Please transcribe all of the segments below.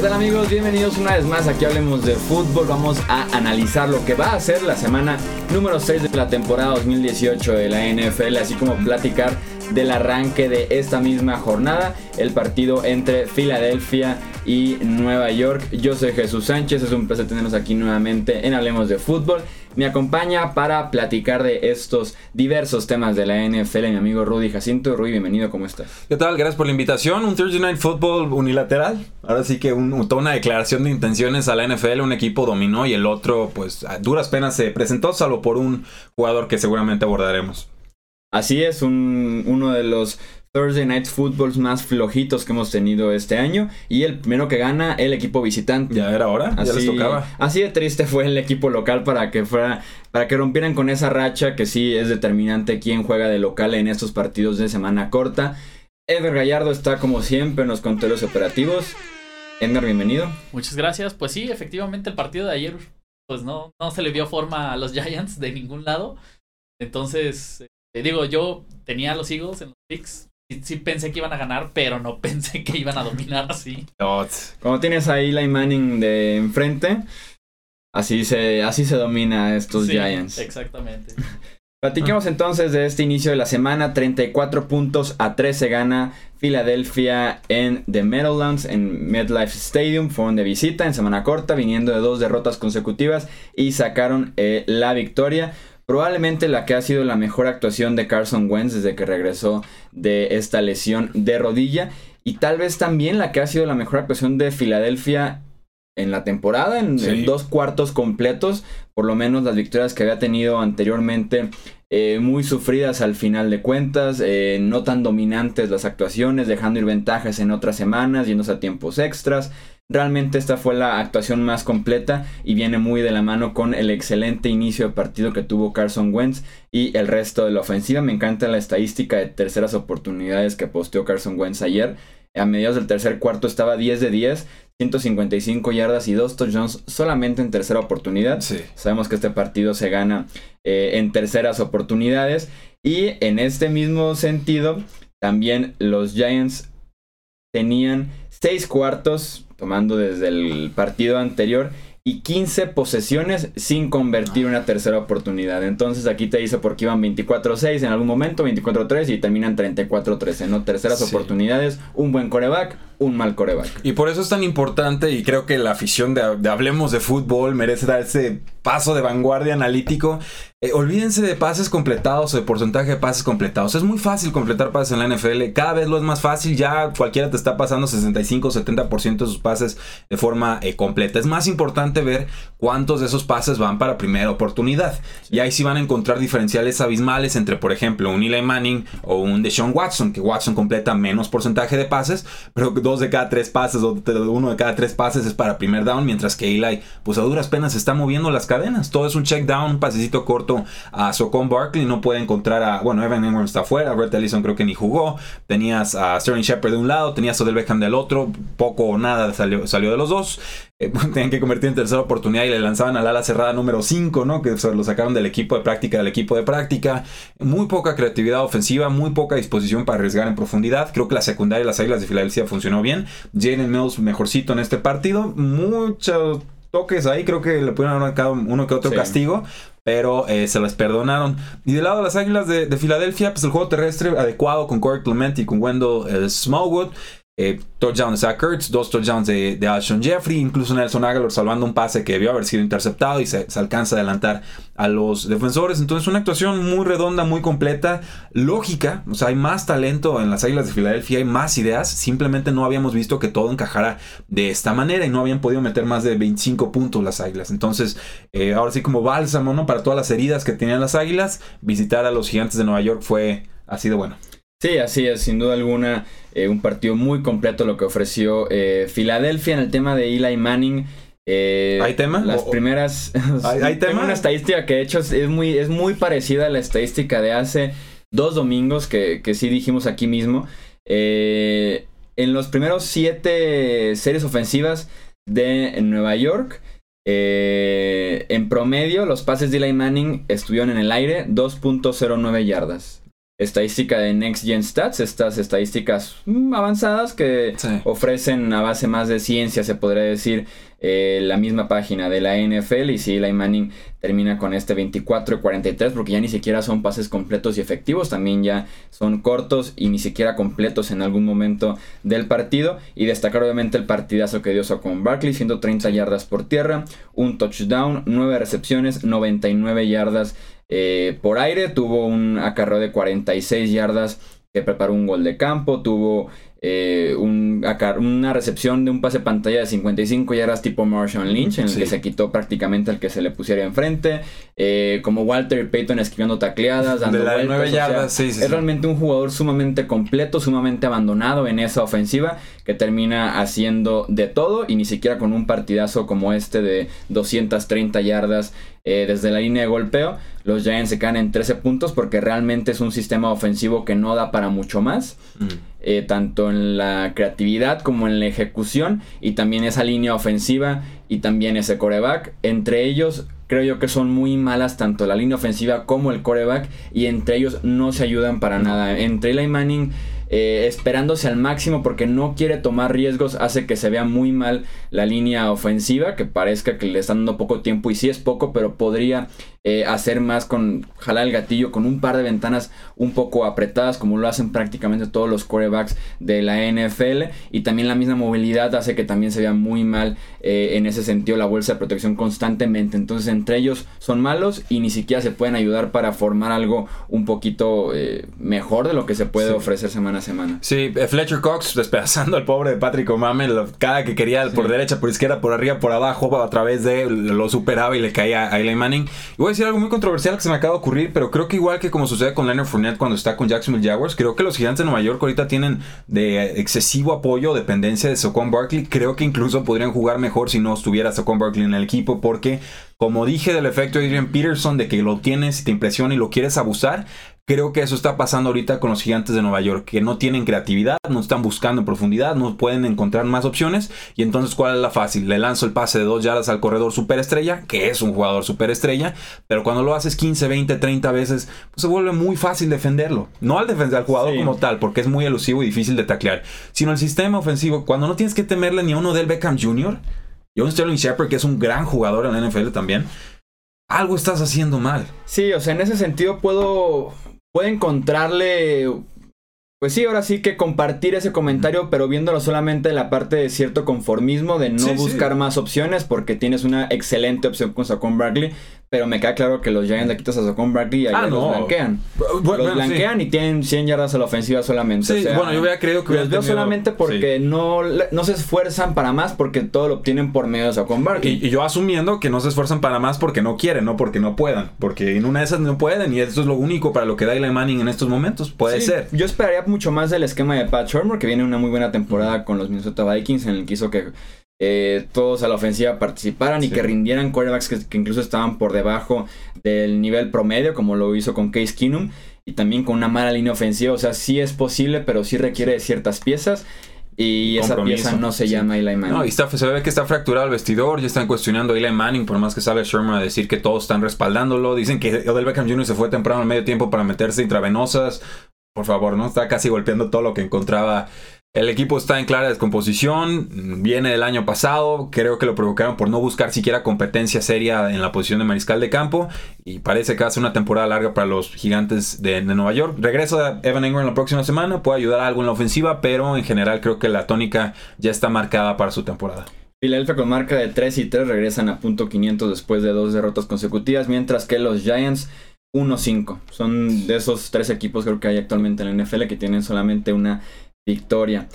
¿Qué tal amigos? Bienvenidos una vez más aquí hablemos de fútbol. Vamos a analizar lo que va a ser la semana número 6 de la temporada 2018 de la NFL, así como platicar del arranque de esta misma jornada, el partido entre Filadelfia y Nueva York. Yo soy Jesús Sánchez, es un placer tenernos aquí nuevamente en Hablemos de Fútbol. Me acompaña para platicar de estos diversos temas de la NFL mi amigo Rudy Jacinto. Rudy, bienvenido, ¿cómo estás? ¿Qué tal? Gracias por la invitación. Un Thursday Night Football unilateral. Ahora sí que un, toda una declaración de intenciones a la NFL. Un equipo dominó y el otro, pues, a duras penas se presentó, salvo por un jugador que seguramente abordaremos. Así es, un, uno de los Thursday Night Footballs más flojitos que hemos tenido este año. Y el primero que gana, el equipo visitante. Ya era hora, así, ya les tocaba. Así de triste fue el equipo local para que fuera. Para que rompieran con esa racha que sí es determinante quién juega de local en estos partidos de semana corta. Edgar Gallardo está como siempre en los controles operativos. Edgar, bienvenido. Muchas gracias. Pues sí, efectivamente el partido de ayer, pues no, no se le vio forma a los Giants de ningún lado. Entonces, eh, digo, yo tenía a los Eagles en los picks sí pensé que iban a ganar, pero no pensé que iban a dominar así. Como tienes ahí la Manning de enfrente, así se, así se domina estos Giants. Exactamente. Platiquemos entonces de este inicio de la semana. 34 puntos a 13 gana Filadelfia en The Meadowlands, en MetLife Stadium. Fueron de visita en semana corta, viniendo de dos derrotas consecutivas y sacaron eh, la victoria. Probablemente la que ha sido la mejor actuación de Carson Wentz desde que regresó de esta lesión de rodilla. Y tal vez también la que ha sido la mejor actuación de Filadelfia en la temporada, en, dos cuartos completos. Por lo menos las victorias que había tenido anteriormente, eh, muy sufridas al final de cuentas, eh, no tan dominantes las actuaciones, dejando ir ventajas en otras semanas, yéndose a tiempos extras. Realmente esta fue la actuación más completa y viene muy de la mano con el excelente inicio de partido que tuvo Carson Wentz y el resto de la ofensiva. Me encanta la estadística de terceras oportunidades que posteó Carson Wentz ayer. A mediados del tercer cuarto estaba 10 de 10, 155 yardas y 2 touchdowns solamente en tercera oportunidad. Sabemos que este partido se gana eh, en terceras oportunidades. Y en este mismo sentido, también los Giants tenían 6 cuartos tomando desde el partido anterior, y 15 posesiones sin convertir una tercera oportunidad. Entonces aquí te dice porque iban 24-6 en algún momento, 24-3 y terminan 34-13, ¿no? Terceras oportunidades, un buen coreback, un mal coreback. Y por eso es tan importante y creo que la afición de, Hablemos de Fútbol merece dar ese paso de vanguardia analítico. Eh, olvídense de pases completados o de porcentaje de pases completados. Es muy fácil completar pases en la NFL. Cada vez lo es más fácil. Ya cualquiera te está pasando 65 o 70% de sus pases de forma eh, completa. Es más importante ver cuántos de esos pases van para primera oportunidad. Y ahí sí van a encontrar diferenciales abismales entre, por ejemplo, un Eli Manning o un Deshaun Watson, que Watson completa menos porcentaje de pases, pero dos de cada tres pases o uno de cada tres pases es para primer down, mientras que Eli, pues a duras penas está moviendo las cadenas. Todo es un check down, un pasecito corto a Socon Barkley, no puede encontrar a, bueno, Evan Engram está afuera, Brett Ellison creo que ni jugó, tenías a Sterling Shepard de un lado, tenías a Odell Beckham del otro, poco o nada salió, salió de los dos, eh, tenían que convertir en tercera oportunidad y le lanzaban al ala cerrada número 5, ¿no? Que se lo sacaron del equipo de práctica, del equipo de práctica, muy poca creatividad ofensiva, muy poca disposición para arriesgar en profundidad, creo que la secundaria de las Águilas de Filadelfia funcionó bien, Jalen Mills mejorcito en este partido, muchos toques ahí, creo que le pudieron haber marcado uno que otro castigo, pero eh, se las perdonaron. Y del lado de las Águilas de, Filadelfia, pues el juego terrestre adecuado con Corey Clement y con Wendell eh, Smallwood. Eh, touchdown de Zach Kurtz, dos touchdowns de, de Jeffrey, incluso Nelson Aguilar salvando un pase que debió haber sido interceptado y se, alcanza a adelantar a los defensores. Entonces, una actuación muy redonda, muy completa, lógica. O sea, hay más talento en las Águilas de Filadelfia, hay más ideas. Simplemente no habíamos visto que todo encajara de esta manera y no habían podido meter más de 25 puntos las Águilas. Entonces, eh, ahora sí, como bálsamo, ¿no? Para todas las heridas que tenían las Águilas, visitar a los Gigantes de Nueva York fue así de bueno. Sí, así es, sin duda alguna, eh, un partido muy completo lo que ofreció eh, Filadelfia en el tema de Eli Manning. Eh, ¿Hay tema? Las primeras. ¿Hay, tema? Una estadística que de hecho es muy, es muy parecida a la estadística de hace dos domingos que, que sí dijimos aquí mismo. en los primeros siete series ofensivas de Nueva York. en promedio, los pases de Eli Manning estuvieron en el aire 2.09 yardas. Estadística de Next Gen Stats, estas estadísticas mm, avanzadas que Sí. ofrecen a base más de ciencia, se podría decir, eh, la misma página de la NFL. Y si Eli Manning termina con este 24 y 43, porque ya ni siquiera son pases completos y efectivos, también ya son cortos y ni siquiera completos en algún momento del partido. Y destacar obviamente el partidazo que dio con Barkley, 130 yardas por tierra, un touchdown, 9 recepciones, 99 yardas eh, por aire, tuvo un acarreo de 46 yardas que preparó un gol de campo, tuvo eh, un, una recepción de un pase pantalla de 55 yardas tipo Marshall Lynch, en el Sí. que se quitó prácticamente el que se le pusiera enfrente, eh, como Walter Payton esquivando tacleadas, dando De la vueltas, nueve o sea, yardas, sí, sí, es realmente un jugador sumamente completo, sumamente abandonado en esa ofensiva, que termina haciendo de todo y ni siquiera con un partidazo como este de 230 yardas eh, desde la línea de golpeo. Los Giants se caen en 13 puntos porque realmente es un sistema ofensivo que no da para mucho más. Mm. eh, tanto en la creatividad como en la ejecución y también esa línea ofensiva y también ese coreback. Entre ellos creo yo que son muy malas tanto la línea ofensiva como el coreback y entre ellos no se ayudan para nada. Entre Eli Manning eh, esperándose al máximo porque no quiere tomar riesgos hace que se vea muy mal la línea ofensiva, que parezca que le están dando poco tiempo y sí es poco, pero podría eh, hacer más con jalar el gatillo con un par de ventanas un poco apretadas como lo hacen prácticamente todos los quarterbacks de la NFL y también la misma movilidad hace que también se vea muy mal eh, en ese sentido la bolsa de protección constantemente entonces entre ellos son malos y ni siquiera se pueden ayudar para formar algo un poquito eh, mejor de lo que se puede Sí. ofrecer semana a semana Sí, eh, Fletcher Cox despedazando al pobre de Patrick O'Mame, cada que quería por derecha, por izquierda, por arriba, por abajo, a través de lo superaba y le caía a Eli Manning. Y voy decir algo muy controversial que se me acaba de ocurrir, pero creo que igual que como sucede con Leonard Fournette cuando está con Jacksonville Jaguars, creo que los gigantes de Nueva York ahorita tienen de excesivo apoyo, dependencia de Saquon Barkley. Creo que incluso podrían jugar mejor si no estuviera Saquon Barkley en el equipo, porque como dije del efecto de Adrian Peterson, de que lo tienes y te impresiona y lo quieres abusar, Creo que eso está pasando ahorita con los gigantes de Nueva York, que no tienen creatividad, no están buscando en profundidad, no pueden encontrar más opciones. Y entonces, ¿cuál es la fácil? Le lanzo el pase de dos yardas al corredor superestrella, que es un jugador superestrella, pero cuando lo haces 15, 20, 30 veces, pues se vuelve muy fácil defenderlo. No al defender al jugador Sí. como tal, porque es muy elusivo y difícil de taclear, sino el sistema ofensivo. Cuando no tienes que temerle ni a uno del Beckham Jr., un Sterling Shepard, que es un gran jugador en la NFL también, algo estás haciendo mal. Sí, o sea, en ese sentido puedo, puedo encontrarle, pues sí, ahora sí que compartir ese comentario, pero viéndolo solamente en la parte de cierto conformismo, de no Sí, sí. buscar más opciones, porque tienes una excelente opción con Saquon Barkley, pero me queda claro que los Giants le quitas a Saquon Barkley y ahí Ah, los blanquean. Bueno, los sí. blanquean y tienen 100 yardas a la ofensiva solamente. Sí, o sea, bueno, yo hubiera creído que los veo tenido- solamente porque no, no se esfuerzan para más, porque todo lo obtienen por medio de Saquon Barkley. Y, y yo asumiendo que no se esfuerzan para más porque no quieren, no porque no puedan. Porque en una de esas no pueden y esto es lo único para lo que da Eli Manning en estos momentos. Puede ser. Yo esperaría mucho más del esquema de Pat Shurmur, que viene una muy buena temporada con los Minnesota Vikings, en el que hizo que eh, todos a la ofensiva participaran y que rindieran quarterbacks que, que incluso estaban por debajo del nivel promedio, como lo hizo con Case Keenum, y también con una mala línea ofensiva. O sea, sí es posible, pero sí requiere de ciertas piezas. Y esa pieza no se sí. llama Eli Manning. No, y está, se ve que está fracturado el vestidor, ya están cuestionando a Eli Manning, por más que sale Sherman a decir que todos están respaldándolo. Dicen que Odell Beckham Jr. se fue temprano al medio tiempo para meterse intravenosas. Por favor, ¿no? Está casi golpeando todo lo que encontraba. El equipo está en clara descomposición, viene del año pasado, creo que lo provocaron por no buscar siquiera competencia seria en la posición de mariscal de campo y parece que ser una temporada larga para los gigantes de, Nueva York. Regresa Evan Engram la próxima semana, puede ayudar a algo en la ofensiva, pero en general creo que la tónica ya está marcada para su temporada. Philadelphia con marca de 3 y 3 regresan a punto 500 después de dos derrotas consecutivas, mientras que los Giants 1-5. Son de esos tres equipos creo que hay actualmente en la NFL que tienen solamente una victoria.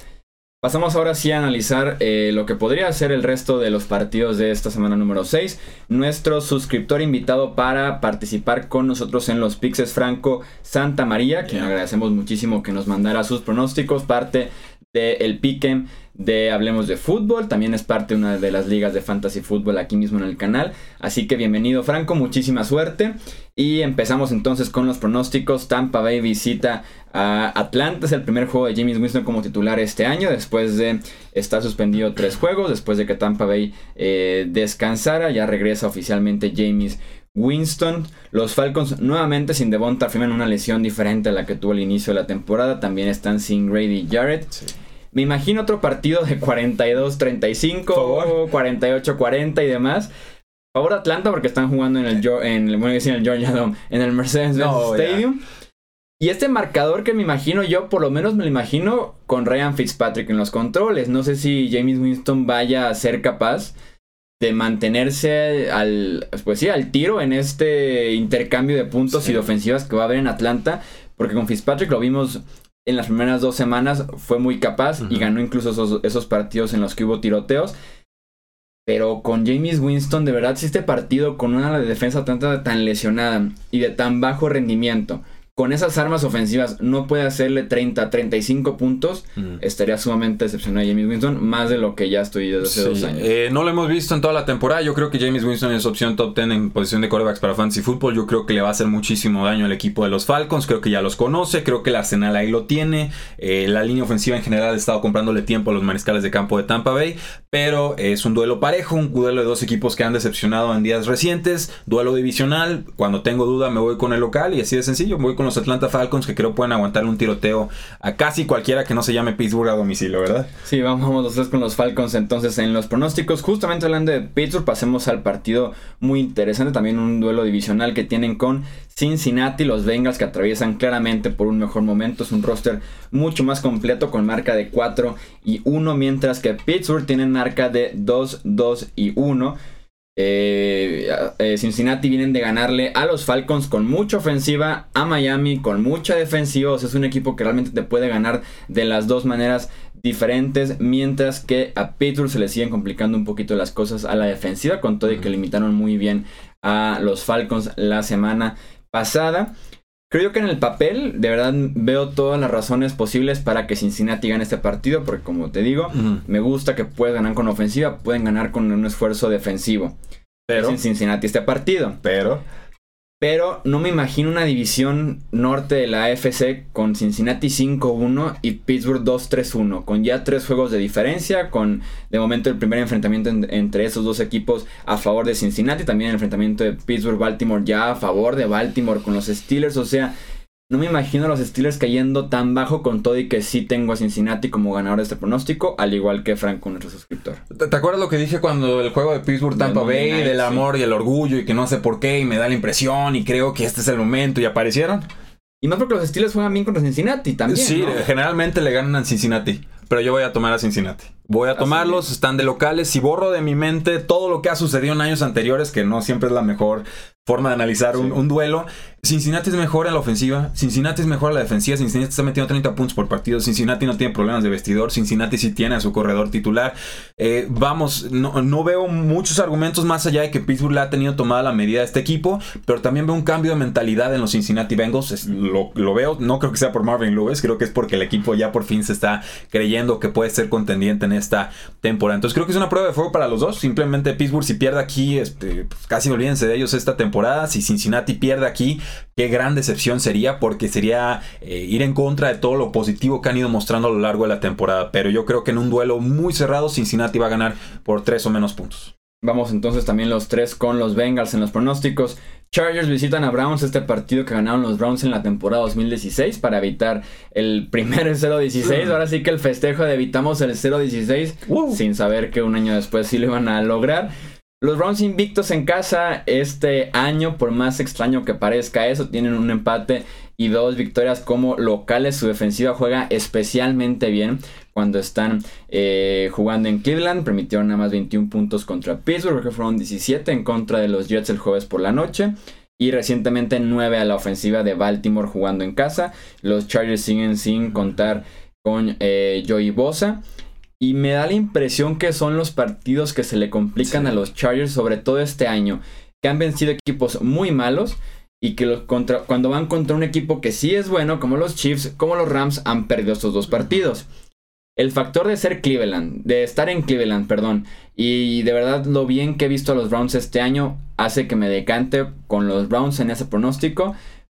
Pasamos ahora sí a analizar eh, lo que podría ser el resto de los partidos de esta semana número 6. Nuestro suscriptor invitado para participar con nosotros en los Pixes Franco Santa María, quien Yeah. agradecemos muchísimo que nos mandara sus pronósticos, parte del Piquen de Hablemos de Fútbol, también es parte de una de las ligas de Fantasy Fútbol aquí mismo en el canal. Así que bienvenido Franco, muchísima suerte. Y empezamos entonces con los pronósticos. Tampa Bay visita a Atlanta, es el primer juego de James Winston como titular este año, después de estar suspendido tres juegos, después de que Tampa Bay eh, descansara, ya regresa oficialmente James Winston. Los Falcons nuevamente sin Devonta Freeman, una lesión diferente a la que tuvo al inicio de la temporada. También están sin Grady Jarrett. Me imagino otro partido de 42-35, 48-40 y demás. Favor Atlanta porque están jugando en el, en, el, en el Georgia Dome, en el Mercedes-Benz Stadium. Y este marcador que me imagino yo, por lo menos me lo imagino con Ryan Fitzpatrick en los controles. No sé si James Winston vaya a ser capaz de mantenerse al, pues sí, al tiro en este intercambio de puntos y de ofensivas que va a haber en Atlanta. Porque con Fitzpatrick lo vimos en las primeras dos semanas, fue muy capaz y ganó incluso esos, esos partidos en los que hubo tiroteos. Pero con James Winston, de verdad, si este partido con una defensa tan lesionada y de tan bajo rendimiento, con esas armas ofensivas no puede hacerle 30, 35 puntos, mm. estaría sumamente decepcionado James Winston, más de lo que ya estoy desde hace dos años. Eh, no lo hemos visto en toda la temporada. Yo creo que James Winston es opción top 10 en posición de corebacks para Fantasy Football. Yo creo que le va a hacer muchísimo daño al equipo de los Falcons. Creo que ya los conoce. Creo que el arsenal ahí lo tiene. Eh, la línea ofensiva en general ha estado comprándole tiempo a los mariscales de campo de Tampa Bay. Pero es un duelo parejo, un duelo de dos equipos que han decepcionado en días recientes. Duelo divisional. Cuando tengo duda me voy con el local y así de sencillo. Me voy con los Atlanta Falcons que creo pueden aguantar un tiroteo a casi cualquiera que no se llame Pittsburgh a domicilio, ¿verdad? Sí, vamos los tres con los Falcons entonces en los pronósticos. Justamente hablando de Pittsburgh, pasemos al partido muy interesante, también un duelo divisional que tienen con Cincinnati, los Bengals que atraviesan claramente por un mejor momento. Es un roster mucho más completo con marca de 4 y 1, mientras que Pittsburgh tiene marca de 2, 2 y 1. Eh, eh, Cincinnati vienen de ganarle a los Falcons con mucha ofensiva, a Miami con mucha defensiva. O sea, es un equipo que realmente te puede ganar de las dos maneras diferentes. Mientras que a Pittsburgh se le siguen complicando un poquito las cosas a la defensiva, con todo y que limitaron muy bien a los Falcons la semana pasada. Creo que en el papel, de verdad, veo todas las razones posibles para que Cincinnati gane este partido, porque como te digo, me gusta que puedan ganar con ofensiva, pueden ganar con un esfuerzo defensivo. Pero Cincinnati este partido. Pero pero no me imagino una división norte de la AFC con Cincinnati 5-1 y Pittsburgh 2-3-1, con ya tres juegos de diferencia, con de momento el primer enfrentamiento entre esos dos equipos a favor de Cincinnati, también el enfrentamiento de Pittsburgh-Baltimore ya a favor de Baltimore con los Steelers, o sea, no me imagino a los Steelers cayendo tan bajo con todo y que sí tengo a Cincinnati como ganador de este pronóstico, al igual que Franco, nuestro suscriptor. ¿Te, acuerdas lo que dije cuando el juego de Pittsburgh Tampa Bay, del amor y el orgullo y que no sé por qué y me da la impresión y creo que este es el momento y aparecieron? Y más porque los Steelers juegan bien contra Cincinnati también. Sí, generalmente le ganan a Cincinnati, pero yo voy a tomar a Cincinnati. Voy a tomarlos, están de locales. Si borro de mi mente todo lo que ha sucedido en años anteriores, que no siempre es la mejor forma de analizar un, duelo. Cincinnati es mejor en la ofensiva, Cincinnati es mejor en la defensiva, Cincinnati está metiendo 30 puntos por partido, Cincinnati no tiene problemas de vestidor, Cincinnati sí tiene a su corredor titular. Eh, vamos, no, veo muchos argumentos más allá de que Pittsburgh le ha tenido tomada la medida a este equipo, pero también veo un cambio de mentalidad en los Cincinnati Bengals, lo, lo, veo, no creo que sea por Marvin Lewis, creo que es porque el equipo ya por fin se está creyendo que puede ser contendiente en esta temporada. Entonces creo que es una prueba de fuego para los dos, simplemente Pittsburgh si pierde aquí, este, pues, casi olvídense de ellos esta temporada si Cincinnati pierde aquí, qué gran decepción sería porque sería eh, ir en contra de todo lo positivo que han ido mostrando a lo largo de la temporada. Pero yo creo que en un duelo muy cerrado Cincinnati va a ganar por tres o menos puntos. Vamos entonces también los tres con los Bengals en los pronósticos. Chargers visitan a Browns, este partido que ganaron los Browns en la temporada 2016 para evitar el primer 0-16. Ahora sí que el festejo de evitamos el 0-16 sin saber que un año después sí lo iban a lograr. Los Browns invictos en casa este año, por más extraño que parezca eso, tienen un empate y dos victorias como locales. Su defensiva juega especialmente bien cuando están eh, jugando en Cleveland. Permitieron nada más 21 puntos contra Pittsburgh, que fueron 17 en contra de los Jets el jueves por la noche. Y recientemente 9 a la ofensiva de Baltimore jugando en casa. Los Chargers siguen sin contar con eh, Joey Bosa. Y me da la impresión que son los partidos que se le complican a los Chargers, sobre todo este año, que han vencido equipos muy malos y que los contra, cuando van contra un equipo que sí es bueno, como los Chiefs, como los Rams, han perdido estos dos partidos. El factor de ser Cleveland, de estar en Cleveland, perdón, y de verdad lo bien que he visto a los Browns este año hace que me decante con los Browns en ese pronóstico.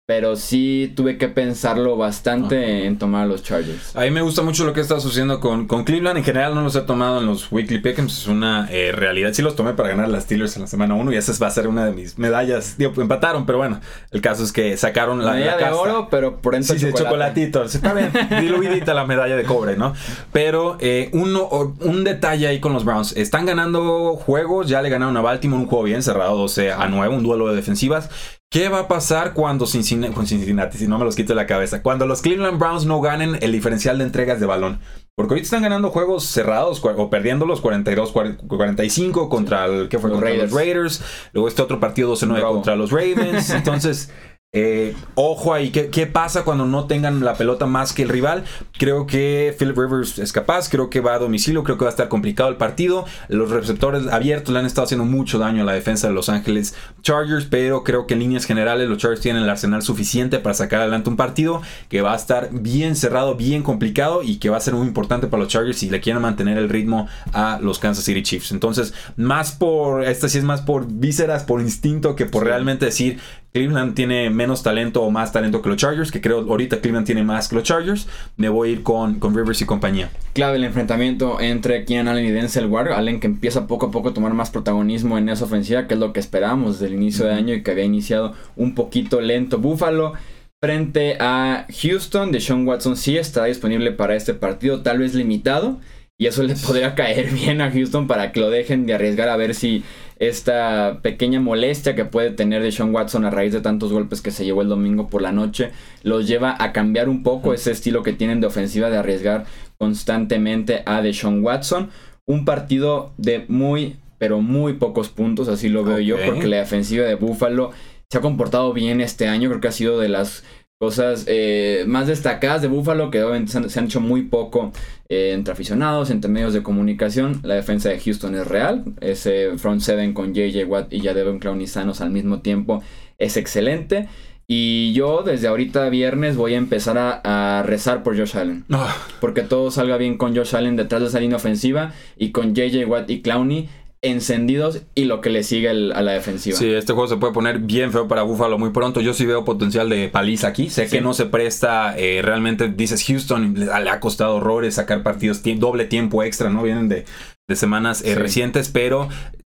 Pero sí tuve que pensarlo bastante en tomar a los Chargers. A mí me gusta mucho lo que está sucediendo con, con Cleveland. En general no los he tomado en los Weekly Pick'ems. Es una eh, realidad. Sí los tomé para ganar las Steelers en la semana 1 y esa va a ser una de mis medallas. Digo, empataron, pero bueno. El caso es que sacaron la, medalla la de oro, pero por dentro sí, chocolate. chocolatito. Está bien, diluidita la medalla de cobre, ¿no? Pero eh, uno, un detalle ahí con los Browns. Están ganando juegos. Ya le ganaron a Baltimore un juego bien cerrado, 12 a 9, un duelo de defensivas. ¿Qué va a pasar cuando Cincinnati, con Cincinnati, si no me los quito de la cabeza? Cuando los Cleveland Browns no ganen el diferencial de entregas de balón. Porque ahorita están ganando juegos cerrados o perdiendo los 42, 45 contra el ¿qué fue? Los contra Raiders. los Raiders. Luego este otro partido 12-9 Bravo. contra los Ravens. Entonces, eh, ojo ahí, ¿qué, ¿qué pasa cuando no tengan la pelota más que el rival? Creo que Philip Rivers es capaz, creo que va a domicilio, creo que va a estar complicado el partido. Los receptores abiertos le han estado haciendo mucho daño a la defensa de Los Ángeles Chargers, pero creo que en líneas generales los Chargers tienen el arsenal suficiente para sacar adelante un partido que va a estar bien cerrado, bien complicado y que va a ser muy importante para los Chargers si le quieren mantener el ritmo a los Kansas City Chiefs. Entonces, más por, esta sí es más por vísceras, por instinto que por realmente decir Cleveland tiene menos talento o más talento que los Chargers, que creo ahorita Cleveland tiene más que los Chargers. Me voy a ir con, con Rivers y compañía. Clave el enfrentamiento entre Keenan Allen y Denzel Ward. Allen que empieza poco a poco a tomar más protagonismo en esa ofensiva, que es lo que esperábamos desde el inicio de año y que había iniciado un poquito lento. Buffalo frente a Houston. Deshaun Watson sí está disponible para este partido, tal vez limitado. Y eso le podría caer bien a Houston para que lo dejen de arriesgar a ver si esta pequeña molestia que puede tener Deshaun Watson a raíz de tantos golpes que se llevó el domingo por la noche los lleva a cambiar un poco ese estilo que tienen de ofensiva de arriesgar constantemente a Deshaun Watson. Un partido de muy, pero muy pocos puntos, así lo veo yo, porque la defensiva de Buffalo se ha comportado bien este año. Creo que ha sido de las cosas eh, más destacadas de Buffalo, que obviamente se han, se han hecho muy poco eh, entre aficionados, entre medios de comunicación. La defensa de Houston es real. Ese front seven con JJ Watt y ya Devon Clowney sanos al mismo tiempo es excelente. Y yo desde ahorita viernes voy a empezar a, a rezar por Josh Allen. Ah, Porque todo salga bien con Josh Allen detrás de esa línea ofensiva y con JJ Watt y Clowney encendidos y lo que le sigue el- a la defensiva. Sí, este juego se puede poner bien feo para Buffalo muy pronto. Yo sí veo potencial de paliza aquí. Sé Sí. que no se presta, eh, realmente dices Houston, le, le ha costado horrores sacar partidos, doble tiempo extra, ¿no? Vienen de, de semanas eh, Sí. recientes, pero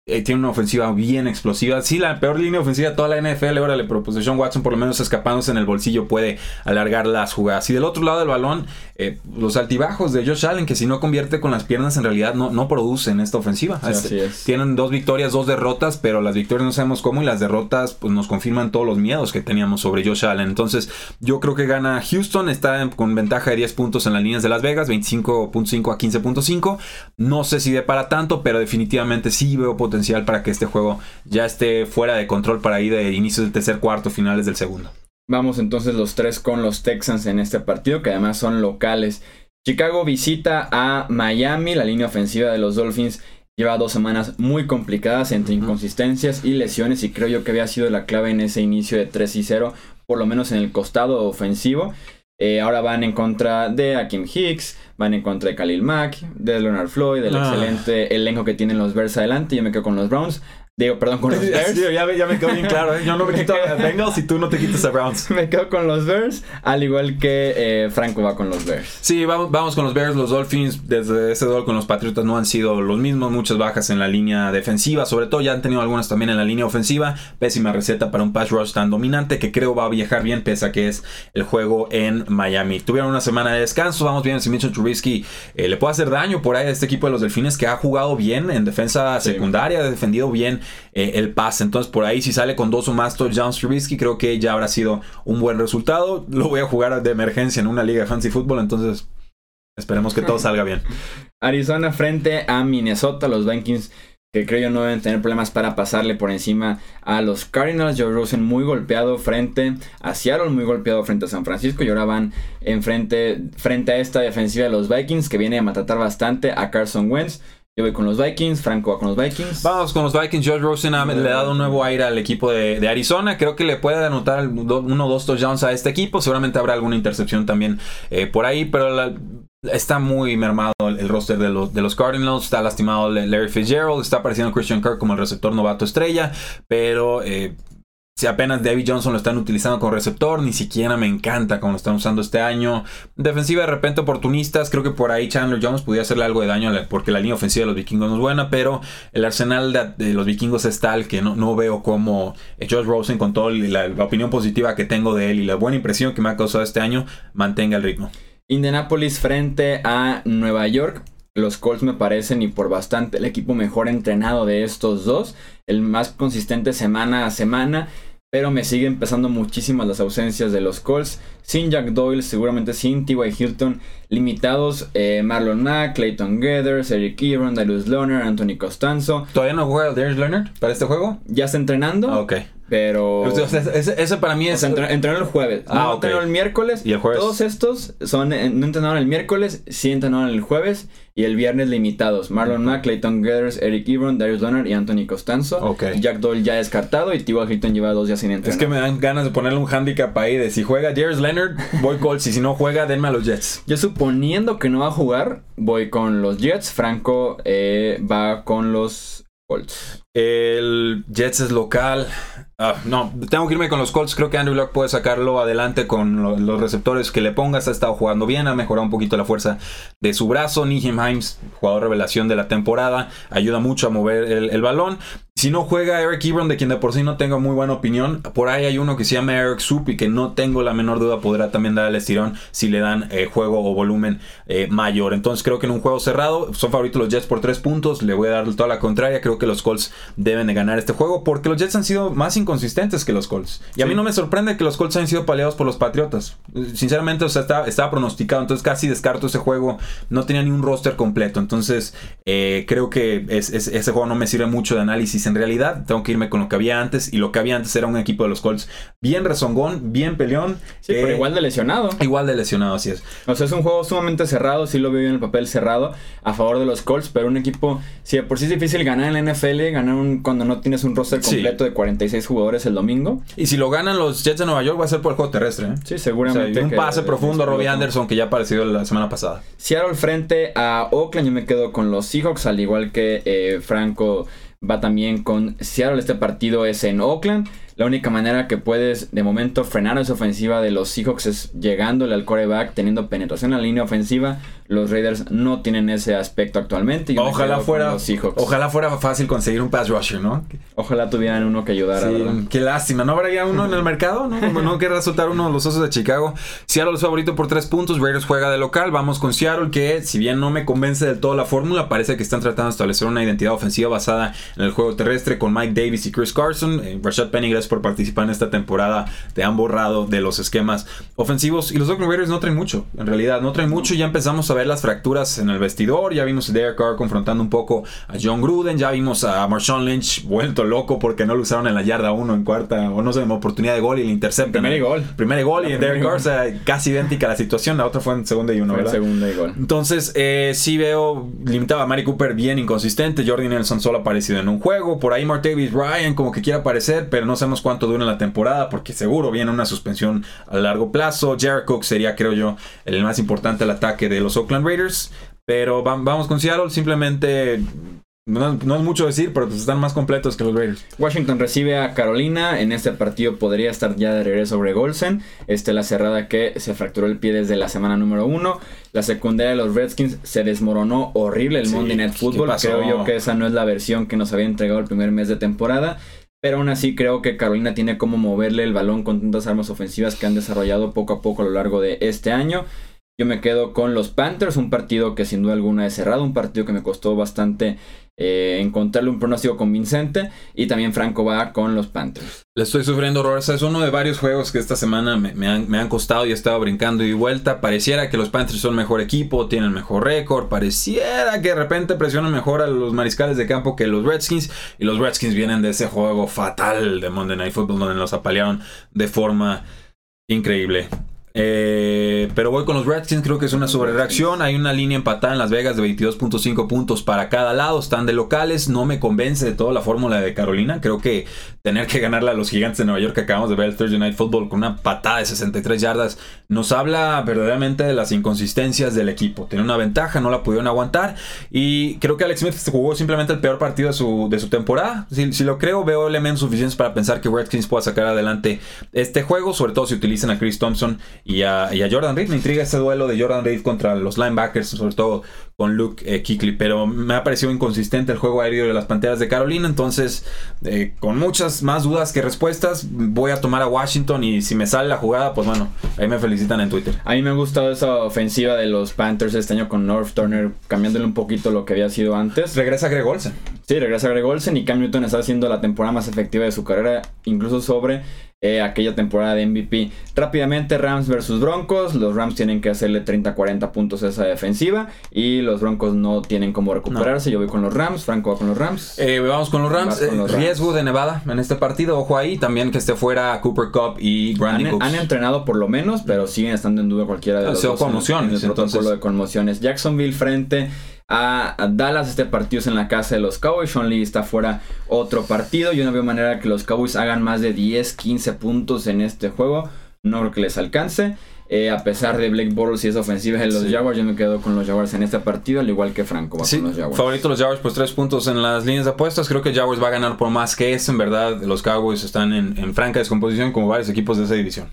eh, tiene una ofensiva bien explosiva. Sí, la peor línea ofensiva de toda la NFL, órale, pero pues John Watson por lo menos escapándose en el bolsillo puede alargar las jugadas. Y del otro lado del balón, eh, los altibajos de Josh Allen, que si no convierte con las piernas en realidad no, no produce en esta ofensiva. Sí, así es. tienen dos victorias, dos derrotas, pero las victorias no sabemos cómo y las derrotas pues nos confirman todos los miedos que teníamos sobre Josh Allen. Entonces yo creo que gana Houston, está en- con ventaja de 10 puntos en las líneas de Las Vegas, 25.5 a 15.5. No sé si de para tanto, pero definitivamente sí veo potencial para que este juego ya esté fuera de control para ir de inicios del tercer cuarto, finales del segundo. Vamos entonces los tres con los Texans en este partido, que además son locales. Chicago visita a Miami, la línea ofensiva de los Dolphins lleva dos semanas muy complicadas entre inconsistencias y lesiones y creo yo que había sido la clave en ese inicio de 3 y 0, por lo menos en el costado ofensivo. Eh, ahora van en contra de Akim Hicks, van en contra de Khalil Mack, de Leonard Floyd, del Ah. excelente elenco que tienen los Bears adelante. Yo me quedo con los Browns. Digo, perdón, con los Bears. Sí, ya, me- ya me quedó bien claro. ¿eh? Yo no me quito a Bengals y tú no te quitas a Browns. Me quedo con los Bears, al igual que eh, Franco va con los Bears. Sí, vamos, vamos con los Bears, los Dolphins. Desde ese duelo con los Patriotas no han sido los mismos. Muchas bajas en la línea defensiva. Sobre todo ya han tenido algunas también en la línea ofensiva. Pésima receta para un pass rush tan dominante que creo va a viajar bien pese a que es el juego en Miami. Tuvieron una semana de descanso. Vamos bien si Mitchell Trubisky eh, le puede hacer daño por ahí a este equipo de los Delfines que ha jugado bien en defensa secundaria, ha defendido bien eh, el pase. Entonces por ahí si sale con dos o más touchdowns Trubisky creo que ya habrá sido un buen resultado. Lo voy a jugar de emergencia en una liga de fantasy fútbol. Entonces Esperemos que todo salga bien. Arizona frente a Minnesota, los Vikings que creo yo no deben tener problemas para pasarle por encima a los Cardinals. Joe Rosen muy golpeado frente a Seattle, muy golpeado frente a San Francisco y ahora van en frente, frente a esta defensiva de los Vikings que viene a matar bastante a Carson Wentz. Yo voy con los Vikings, Franco va con los Vikings. Vamos con los Vikings. George Rosen le ha dado un nuevo aire al equipo de, Arizona. Creo que le puede anotar uno o dos touchdowns a este equipo. Seguramente habrá alguna intercepción también eh, por ahí, pero está muy mermado el, roster de los, de los Cardinals. Está lastimado Larry Fitzgerald. Está apareciendo Christian Kirk como el receptor novato estrella, pero... eh, Si apenas David Johnson lo están utilizando como receptor, ni siquiera me encanta como lo están usando este año. Defensiva de repente oportunistas, creo que por ahí Chandler Jones podría hacerle algo de daño porque la línea ofensiva de los vikingos no es buena, pero el arsenal de, los vikingos es tal que no, veo como Josh Rosen con toda la, la opinión positiva que tengo de él y la buena impresión que me ha causado este año mantenga el ritmo. Indianapolis frente a Nueva York. Los Colts me parecen y por bastante el equipo mejor entrenado de estos dos. El más consistente semana a semana pero me siguen pesando muchísimas las ausencias de los Colts. Sin Jack Doyle, seguramente sin T.Y. Hilton, limitados eh, Marlon Mack, Clayton Gathers, Eric Ebron, Darius Lerner, Anthony Costanzo. ¿Todavía no juega Darius Leonard para este juego? Ya está entrenando. Ah, ok. Pero. ese, para mí es. entrenó, el jueves. Ah, no entrenó el miércoles. Y el jueves. Todos estos son, eh, no entrenaron el miércoles, sí entrenaron el jueves y el viernes limitados. Marlon Mack, Clayton Gathers, Eric Ebron, Darius Leonard y Anthony Costanzo. Jack Doyle ya descartado y T.Y. Hilton lleva dos días sin entrenar. Es que me dan ganas de ponerle un handicap ahí de si juega Darius Leonard, voy Colts. y si no juega, denme a los Jets. Yo suponiendo que no va a jugar, voy con los Jets. Franco eh, va con los Colts. El Jets es local. Ah, no, tengo que irme con los Colts. Creo que Andrew Luck puede sacarlo adelante con los receptores que le pongas. Ha estado jugando bien, ha mejorado un poquito la fuerza de su brazo. Nihim Himes, jugador revelación de la temporada, ayuda mucho a mover el, balón. Si no juega Eric Ebron, de quien de por sí no tengo muy buena opinión, por ahí hay uno que se llama Eric Soup y que no tengo la menor duda podrá también dar el estirón si le dan eh, juego o volumen eh, mayor. Entonces creo que en un juego cerrado son favoritos los Jets por tres puntos. Le voy a dar toda la contraria. Creo que los Colts deben de ganar este juego porque los Jets han sido más inconsistentes que los Colts. Y a mí no me sorprende que los Colts hayan sido paleados por los Patriotas. Sinceramente, o sea, estaba, pronosticado, entonces casi descarto ese juego. No tenía ni un roster completo, entonces eh, creo que ese juego no me sirve mucho de análisis en realidad. Tengo que irme con lo que había antes y lo que había antes era un equipo de los Colts bien rezongón, bien peleón. Sí, pero igual de lesionado. Igual de lesionado, así es. O sea, es un juego sumamente cerrado, sí lo veo en el papel cerrado a favor de los Colts, pero un equipo, si de por sí es difícil ganar en la NFL, ganar un, cuando no tienes un roster completo de 46 jugadores el domingo. Y si lo ganan los Jets de Nueva York va a ser por el juego terrestre. ¿eh? Sí, seguramente. un pase profundo a Robbie Anderson que ya apareció la semana pasada. Seattle frente a Oakland, yo me quedo con los Seahawks, al igual que eh, Franco va también con Seattle. Este partido es en Oakland. La única manera que puedes de momento frenar esa ofensiva de los Seahawks es llegándole al coreback, teniendo penetración en la línea ofensiva. Los Raiders no tienen ese aspecto actualmente. ojalá fuera, ojalá fuera fácil conseguir un pass rusher, ¿no? Ojalá tuvieran uno que ayudara. qué lástima. ¿No habría uno en el mercado? ¿No? Como no quiere resultar uno de los osos de Chicago. Seattle es favorito por tres puntos. Raiders juega de local. Vamos con Seattle, que si bien no me convence del todo la fórmula, parece que están tratando de establecer una identidad ofensiva basada en el juego terrestre con Mike Davis y Chris Carson. Eh, Rashad Penny, gracias por participar en esta temporada. Te han borrado de los esquemas ofensivos. Y los Oakland Raiders no traen mucho. En realidad, no traen mucho. Ya empezamos a ver las fracturas en el vestidor. Ya vimos a Derek Carr confrontando un poco a John Gruden. Ya vimos a Marshawn Lynch vuelto loco porque no lo usaron en la yarda 1 en cuarta. O no sé, oportunidad de gol y el intercepto. Primer gol. Primer gol y Derek Carr, o sea, casi idéntica la situación. La otra fue en segunda y uno, ¿verdad? segunda y gol. Entonces, eh, sí veo limitado a Mari Cooper bien inconsistente. Jordi Nelson solo ha aparecido en un juego. Por ahí Martavis Ryan como que quiere aparecer, pero no sabemos cuánto dura la temporada porque seguro viene una suspensión a largo plazo. Jared Cook sería, creo yo, el más importante al ataque de los Oakland Raiders. Pero vamos con Seattle, simplemente no, es mucho decir, pero pues están más completos que los Raiders. Washington recibe a Carolina. En este partido podría estar ya de regreso Greg Olsen. Este, la cerrada que se fracturó el pie desde la semana número uno. La secundaria de los Redskins se desmoronó horrible el Monday Night Football. Creo yo que esa no es la versión que nos había entregado el primer mes de temporada. Pero aún así creo que Carolina tiene como moverle el balón con tantas armas ofensivas que han desarrollado poco a poco a lo largo de este año. Yo me quedo con los Panthers, un partido que sin duda alguna es cerrado, un partido que me costó bastante eh, encontrarle un pronóstico convincente. Y también Franco va con los Panthers. Le estoy sufriendo horror. Es uno de varios juegos que esta semana me, han, costado y he estado brincando y vuelta. Pareciera que los Panthers son mejor equipo, tienen mejor récord. Pareciera que de repente presionan mejor a los mariscales de campo que los Redskins. Y los Redskins vienen de ese juego fatal de Monday Night Football donde los apalearon de forma increíble. Eh pero voy con los Redskins, creo que es una sobrereacción. Hay una línea empatada en Las Vegas de 22.5 puntos para cada lado. Están de locales. No me convence de toda la fórmula de Carolina. Creo que tener que ganarle a los gigantes de Nueva York que acabamos de ver el Thursday Night Football con una patada de 63 yardas nos habla verdaderamente de las inconsistencias del equipo. Tiene una ventaja, no la pudieron aguantar. Y creo que Alex Smith jugó simplemente el peor partido de su, de su temporada. Si, si lo creo, veo elementos suficientes para pensar que Redskins pueda sacar adelante este juego, sobre todo si utilizan a Chris Thompson y a, Jordan Reed. Me intriga este duelo de Jordan Reed contra los linebackers, sobre todo con Luke eh, Kickley, pero me ha parecido inconsistente el juego aéreo de las Panteras de Carolina, entonces eh, con muchas más dudas que respuestas voy a tomar a Washington y si me sale la jugada, pues bueno, ahí me felicitan en Twitter. A mí me ha gustado esa ofensiva de los Panthers este año con North Turner, cambiándole un poquito lo que había sido antes. Regresa Greg Olsen. Sí, regresa Greg Olsen y Cam Newton está haciendo la temporada más efectiva de su carrera, incluso sobre eh, aquella temporada de MVP. Rápidamente, Rams versus Broncos. Los Rams tienen que hacerle 30-40 puntos a esa defensiva. Y los Broncos no tienen cómo recuperarse. Yo voy con los Rams. Franco va con los Rams. Eh, vamos con los Rams. Eh, riesgo de Nevada en este partido. Ojo ahí. También que esté fuera Cooper Cup y Brandon han, han, entrenado por lo menos, pero siguen estando en duda cualquiera de los dos. conmociones. En el protocolo de conmociones. Jacksonville frente a, Dallas. Este partido es en la casa de los Cowboys. Sean Lee está fuera otro partido. Yo no veo manera que los Cowboys hagan más de 10, 15 puntos en este juego. No creo que les alcance. Eh, a pesar de Blake Bortles y esa ofensiva de los Jaguars, yo me quedo con los Jaguars en este partido, al igual que Franco va con los Jaguars. Favorito los Jaguars, pues tres puntos en las líneas de apuestas. Creo que Jaguars va a ganar por más que eso. En verdad, los Cowboys están en, franca descomposición como varios equipos de esa división.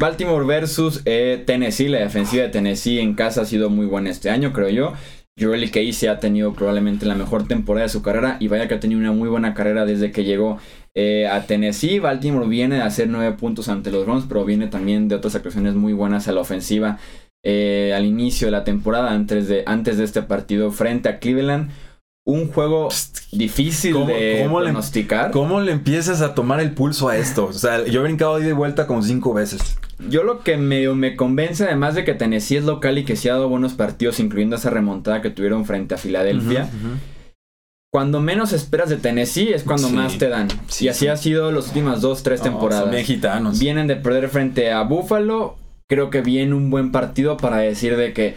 Baltimore versus eh, Tennessee. La defensiva de Tennessee en casa ha sido muy buena este año, creo yo. Jureli Casey ha tenido probablemente la mejor temporada de su carrera y vaya que ha tenido una muy buena carrera desde que llegó eh, a Tennessee. Baltimore viene de hacer nueve puntos ante los Browns, pero viene también de otras actuaciones muy buenas a la ofensiva eh, al inicio de la temporada, antes de, antes de este partido frente a Cleveland un juego difícil de pronosticar. ¿Cómo le empiezas a tomar el pulso a esto? O sea, yo he brincado de vuelta como cinco veces. Yo lo que me, me convence, además de que Tennessee es local y que sí ha dado buenos partidos, incluyendo esa remontada que tuvieron frente a Filadelfia. Cuando menos esperas de Tennessee es cuando más te dan. y así ha sido las últimas dos, tres temporadas. mexicanos. Vienen de perder frente a Buffalo. Creo que viene un buen partido para decir de que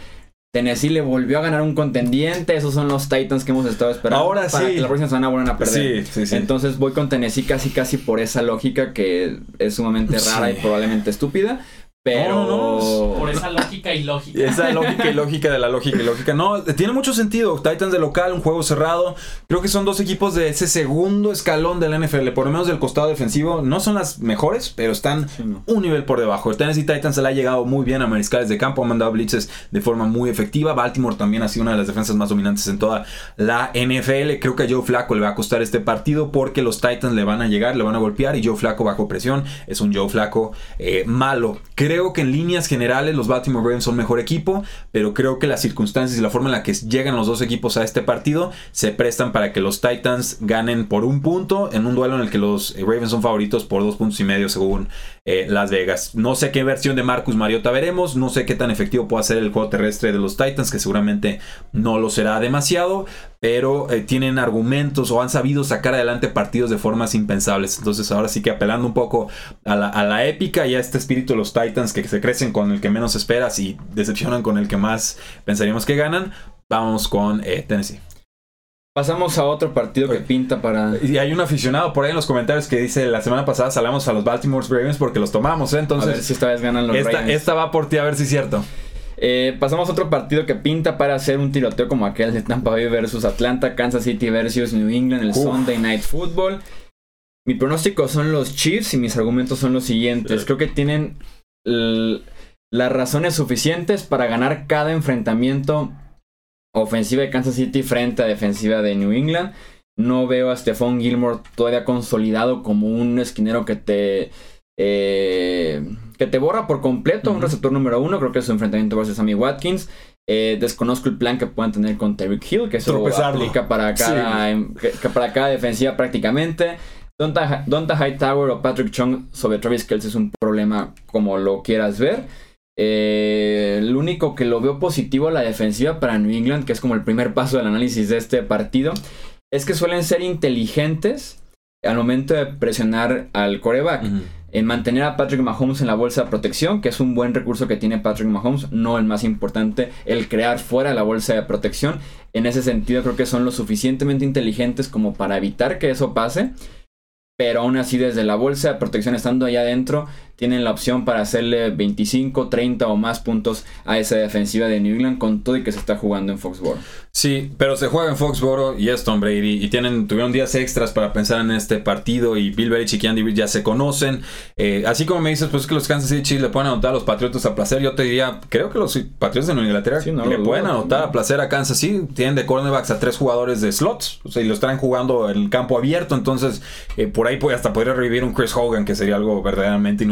Tennessee le volvió a ganar un contendiente. Esos son los Titans que hemos estado esperando. Ahora para sí. Que la próxima semana vuelvan a perder. Sí, sí, sí. Entonces voy con Tennessee casi casi por esa lógica que es sumamente rara y probablemente estúpida. Pero. Por esa lógica y lógica. Esa lógica y lógica de la lógica y lógica. No, tiene mucho sentido. Titans de local, un juego cerrado. Creo que son dos equipos de ese segundo escalón del NFL. Por lo menos del costado defensivo. No son las mejores, pero están un nivel por debajo. El Tennessee Titans se le ha llegado muy bien a mariscales de campo. Han mandado blitzes de forma muy efectiva. Baltimore también ha sido una de las defensas más dominantes en toda la NFL. Creo que a Joe Flaco le va a costar este partido porque los Titans le van a llegar, le van a golpear. Y Joe Flaco bajo presión es un Joe Flaco eh, malo. Creo Creo que en líneas generales los Baltimore Ravens son mejor equipo, pero creo que las circunstancias y la forma en la que llegan los dos equipos a este partido se prestan para que los Titans ganen por un punto en un duelo en el que los Ravens son favoritos por dos puntos y medio según eh, Las Vegas. No sé qué versión de Marcus Mariota veremos, no sé qué tan efectivo puede ser el juego terrestre de los Titans, que seguramente no lo será demasiado, pero eh, tienen argumentos o han sabido sacar adelante partidos de formas impensables. Entonces ahora sí que apelando un poco a la, épica y a este espíritu de los Titans que se crecen con el que menos esperas y decepcionan con el que más pensaríamos que ganan, vamos con eh, Tennessee. Pasamos a otro partido que pinta para. Y hay un aficionado por ahí en los comentarios que dice: La semana pasada salamos a los Baltimore Ravens porque los tomamos, ¿eh? Entonces. A ver si esta vez ganan los esta, Esta va por ti, a ver si es cierto. Eh, pasamos a otro partido que pinta para hacer un tiroteo como aquel de Tampa Bay versus Atlanta, Kansas City versus New England, el Sunday Night Football. Mi pronóstico son los Chiefs y mis argumentos son los siguientes. Creo que tienen las razones suficientes para ganar cada enfrentamiento ofensiva de Kansas City frente a defensiva de New England. No veo a Stephon Gilmore todavía consolidado como un esquinero que te eh, que te borra por completo un receptor número uno. Creo que es su enfrentamiento versus Sammy Watkins. Eh, desconozco el plan que puedan tener con Terry Hill, que eso aplica para cada, em, para cada defensiva prácticamente. Donta, Donta Hightower o Patrick Chung sobre Travis Kelce es un problema como lo quieras ver. Eh, lo único que lo veo positivo a la defensiva para New England, que es como el primer paso del análisis de este partido, es que suelen ser inteligentes al momento de presionar al coreback. En mantener a Patrick Mahomes en la bolsa de protección, que es un buen recurso que tiene Patrick Mahomes, no el más importante, el crear fuera la bolsa de protección. En ese sentido creo que son lo suficientemente inteligentes como para evitar que eso pase pero aún así desde la bolsa de protección estando allá adentro tienen la opción para hacerle 25, 30 o más puntos a esa defensiva de New England con todo y que se está jugando en Foxborough. Sí, pero se juega en Foxborough y es Tom Brady y tienen, tuvieron días extras para pensar en este partido y Bill Belichick y Andy Reid ya se conocen. Eh, así como me dices, pues que los Kansas City Chiefs le pueden anotar a los Patriotas a placer, yo te diría, creo que los Patriotas de Nueva Inglaterra le pueden anotar a placer a Kansas City. Tienen de cornerbacks a tres jugadores de slots, o sea, y los traen jugando en el campo abierto, entonces eh, por ahí hasta podría revivir un Chris Hogan, que sería algo verdaderamente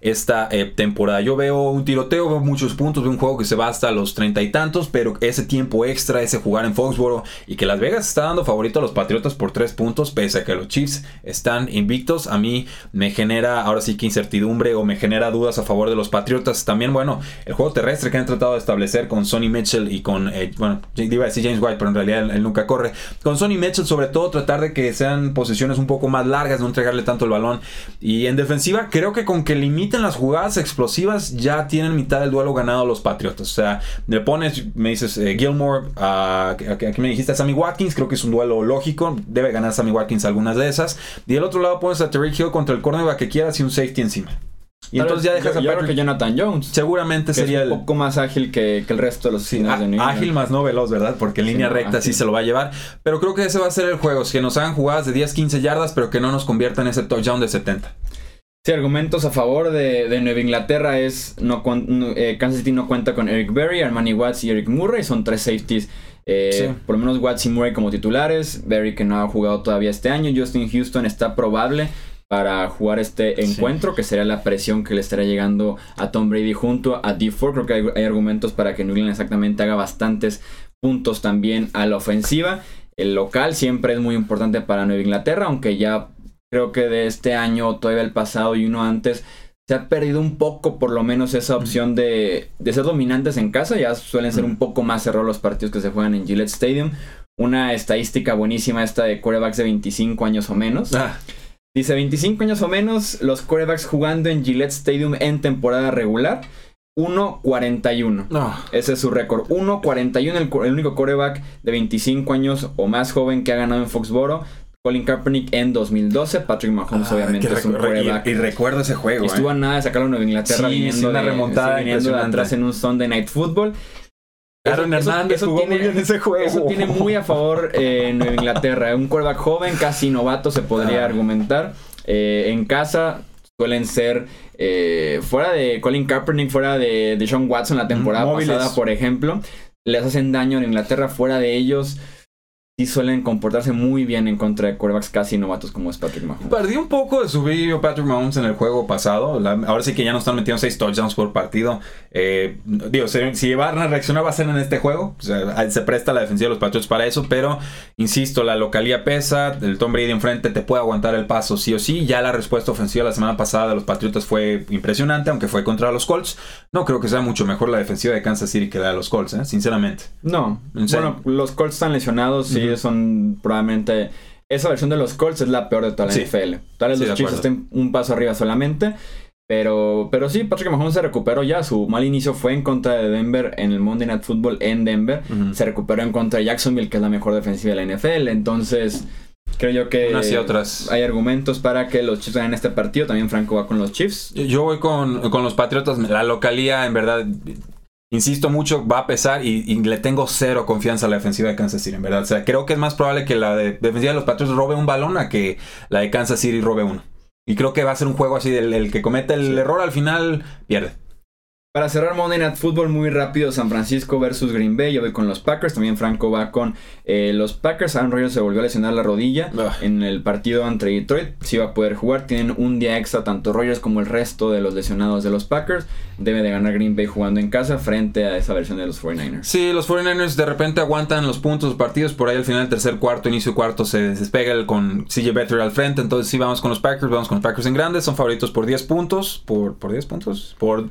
esta eh, temporada. Yo veo un tiroteo, veo muchos puntos, veo un juego que se va hasta los treinta y tantos, pero ese tiempo extra, ese jugar en Foxboro y que Las Vegas está dando favorito a los Patriotas por tres puntos, pese a que los Chiefs están invictos, a mí me genera ahora sí que incertidumbre o me genera dudas a favor de los Patriotas. También, bueno, el juego terrestre que han tratado de establecer con Sonny Mitchell y con, eh, bueno, iba a decir James White, pero en realidad él, nunca corre. Con Sonny Mitchell, sobre todo, tratar de que sean posiciones un poco más largas, no entregarle tanto el balón. Y en defensiva, creo que con que limiten las jugadas explosivas, ya tienen mitad del duelo ganado los Patriotas. O sea, le pones, me dices, eh, Gilmore, a, aquí me dijiste a Sammy Watkins, creo que es un duelo lógico, debe ganar Sammy Watkins algunas de esas. Y del otro lado pones a Terry Hill contra el cornerback que quieras y un safety encima. Y entonces ya dejas a Patrick. que Jonathan Jones. Seguramente sería un poco más ágil que, el resto de los sí, de New Ágil más no veloz, ¿verdad? Porque en línea recta sí se lo va a llevar. Pero creo que ese va a ser el juego. Que nos hagan jugadas de 10, 15 yardas, pero que no nos conviertan en ese touchdown de 70. Sí, argumentos a favor de, Nueva Inglaterra es no, eh, Kansas City no cuenta con Eric Berry, Armani Watts y Eric Murray, son tres safeties. Eh, por lo menos Watts y Murray como titulares, Berry que no ha jugado todavía este año, Justin Houston está probable para jugar este encuentro, que sería la presión que le estará llegando a Tom Brady junto a D4. Creo que hay, hay argumentos para que New England exactamente haga bastantes puntos también a la ofensiva. El local siempre es muy importante para Nueva Inglaterra, aunque ya creo que de este año, todavía el pasado y uno antes, se ha perdido un poco por lo menos esa opción de, de ser dominantes en casa. Ya suelen ser un poco más cerrados los partidos que se juegan en Gillette Stadium. Una estadística buenísima esta de quarterbacks de 25 años o menos. Ah. Dice 25 años o menos los quarterbacks jugando en Gillette Stadium en temporada regular. 1.41. No. Ese es su récord. 1.41, el, el único quarterback de 25 años o más joven que ha ganado en Foxboro. Colin Kaepernick en 2012, Patrick Mahomes ah, obviamente es un quarterback. Y, recuerdo ese juego. estuvo a nada de sacarlo a Nueva Inglaterra sí, viniendo una remontada viniendo de atrás en un Sunday Night Football. Aaron Hernández jugó tiene, muy bien ese juego. Eso tiene muy a favor eh, Nueva Inglaterra. Un quarterback joven, casi novato se podría ah. argumentar. Eh, en casa suelen ser eh, fuera de Colin Kaepernick, fuera de, de Sean Watson la temporada pasada, por ejemplo. Les hacen daño en Inglaterra, fuera de ellos sí suelen comportarse muy bien en contra de quarterbacks casi novatos como es Patrick Mahomes. Perdí un poco de su brillo Patrick Mahomes en el juego pasado. ahora sí que ya no están metiendo 6 touchdowns por partido. Eh, digo, si, van a reaccionar va a ser en este juego. se presta la defensiva de los Patriots para eso. Pero, insisto, la localía pesa. El Tom Brady enfrente te puede aguantar el paso sí o sí. Ya la respuesta ofensiva la semana pasada de los Patriotas fue impresionante, aunque fue contra los Colts. No creo que sea mucho mejor la defensiva de Kansas City que la de los Colts, ¿eh? sinceramente. No. Bueno, los Colts están lesionados. Sí, son probablemente. Esa versión de los Colts es la peor de toda la NFL. Tal vez los Chiefs estén un paso arriba solamente. Pero, pero sí, Patrick Mahomes se recuperó ya. Su mal inicio fue en contra de Denver en el Monday Night Football en Denver. Se recuperó en contra de Jacksonville, que es la mejor defensiva de la NFL. Entonces, creo yo que otras. hay argumentos para que los Chiefs ganen este partido. También Franco va con los Chiefs. Yo voy con, con los Patriotas. La localía, en verdad, insisto mucho, va a pesar y, le tengo cero confianza a la defensiva de Kansas City, en verdad. O sea, creo que es más probable que la defensiva de los Patriots robe un balón a que la de Kansas City robe uno. Y creo que va a ser un juego así, del el que cometa el error al final pierde. Para cerrar Monday Night Football muy rápido, San Francisco versus Green Bay. Yo voy con los Packers. También Franco va con eh, los Packers. Aaron Rodgers se volvió a lesionar la rodilla ah. en el partido entre Detroit. Sí va a poder jugar. Tienen un día extra tanto Rodgers como el resto de los lesionados de los Packers. Debe de ganar Green Bay jugando en casa frente a esa versión de los 49ers. Sí, los 49ers de repente aguantan los puntos, los partidos. Por ahí al final, tercer cuarto, inicio cuarto, se despega el con CJ Better al frente. Entonces sí vamos con los Packers. Vamos con los Packers en grandes. Son favoritos por 10 puntos. ¿Por, por 10 puntos? Por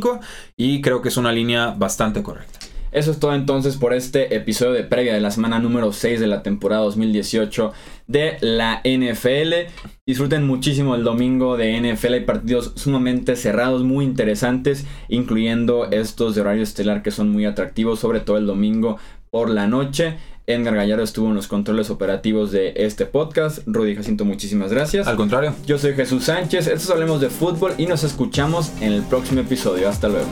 9.5 y creo que es una línea bastante correcta. Eso es todo entonces por este episodio de previa de la semana número 6 de la temporada 2018 de la NFL. Disfruten muchísimo el domingo de NFL. Hay partidos sumamente cerrados, muy interesantes, incluyendo estos de horario estelar que son muy atractivos, sobre todo el domingo por la noche. Edgar Gallardo estuvo en los controles operativos de este podcast. Rudy Jacinto, muchísimas gracias. Al contrario. Yo soy Jesús Sánchez, estos hablemos de fútbol y nos escuchamos en el próximo episodio. Hasta luego.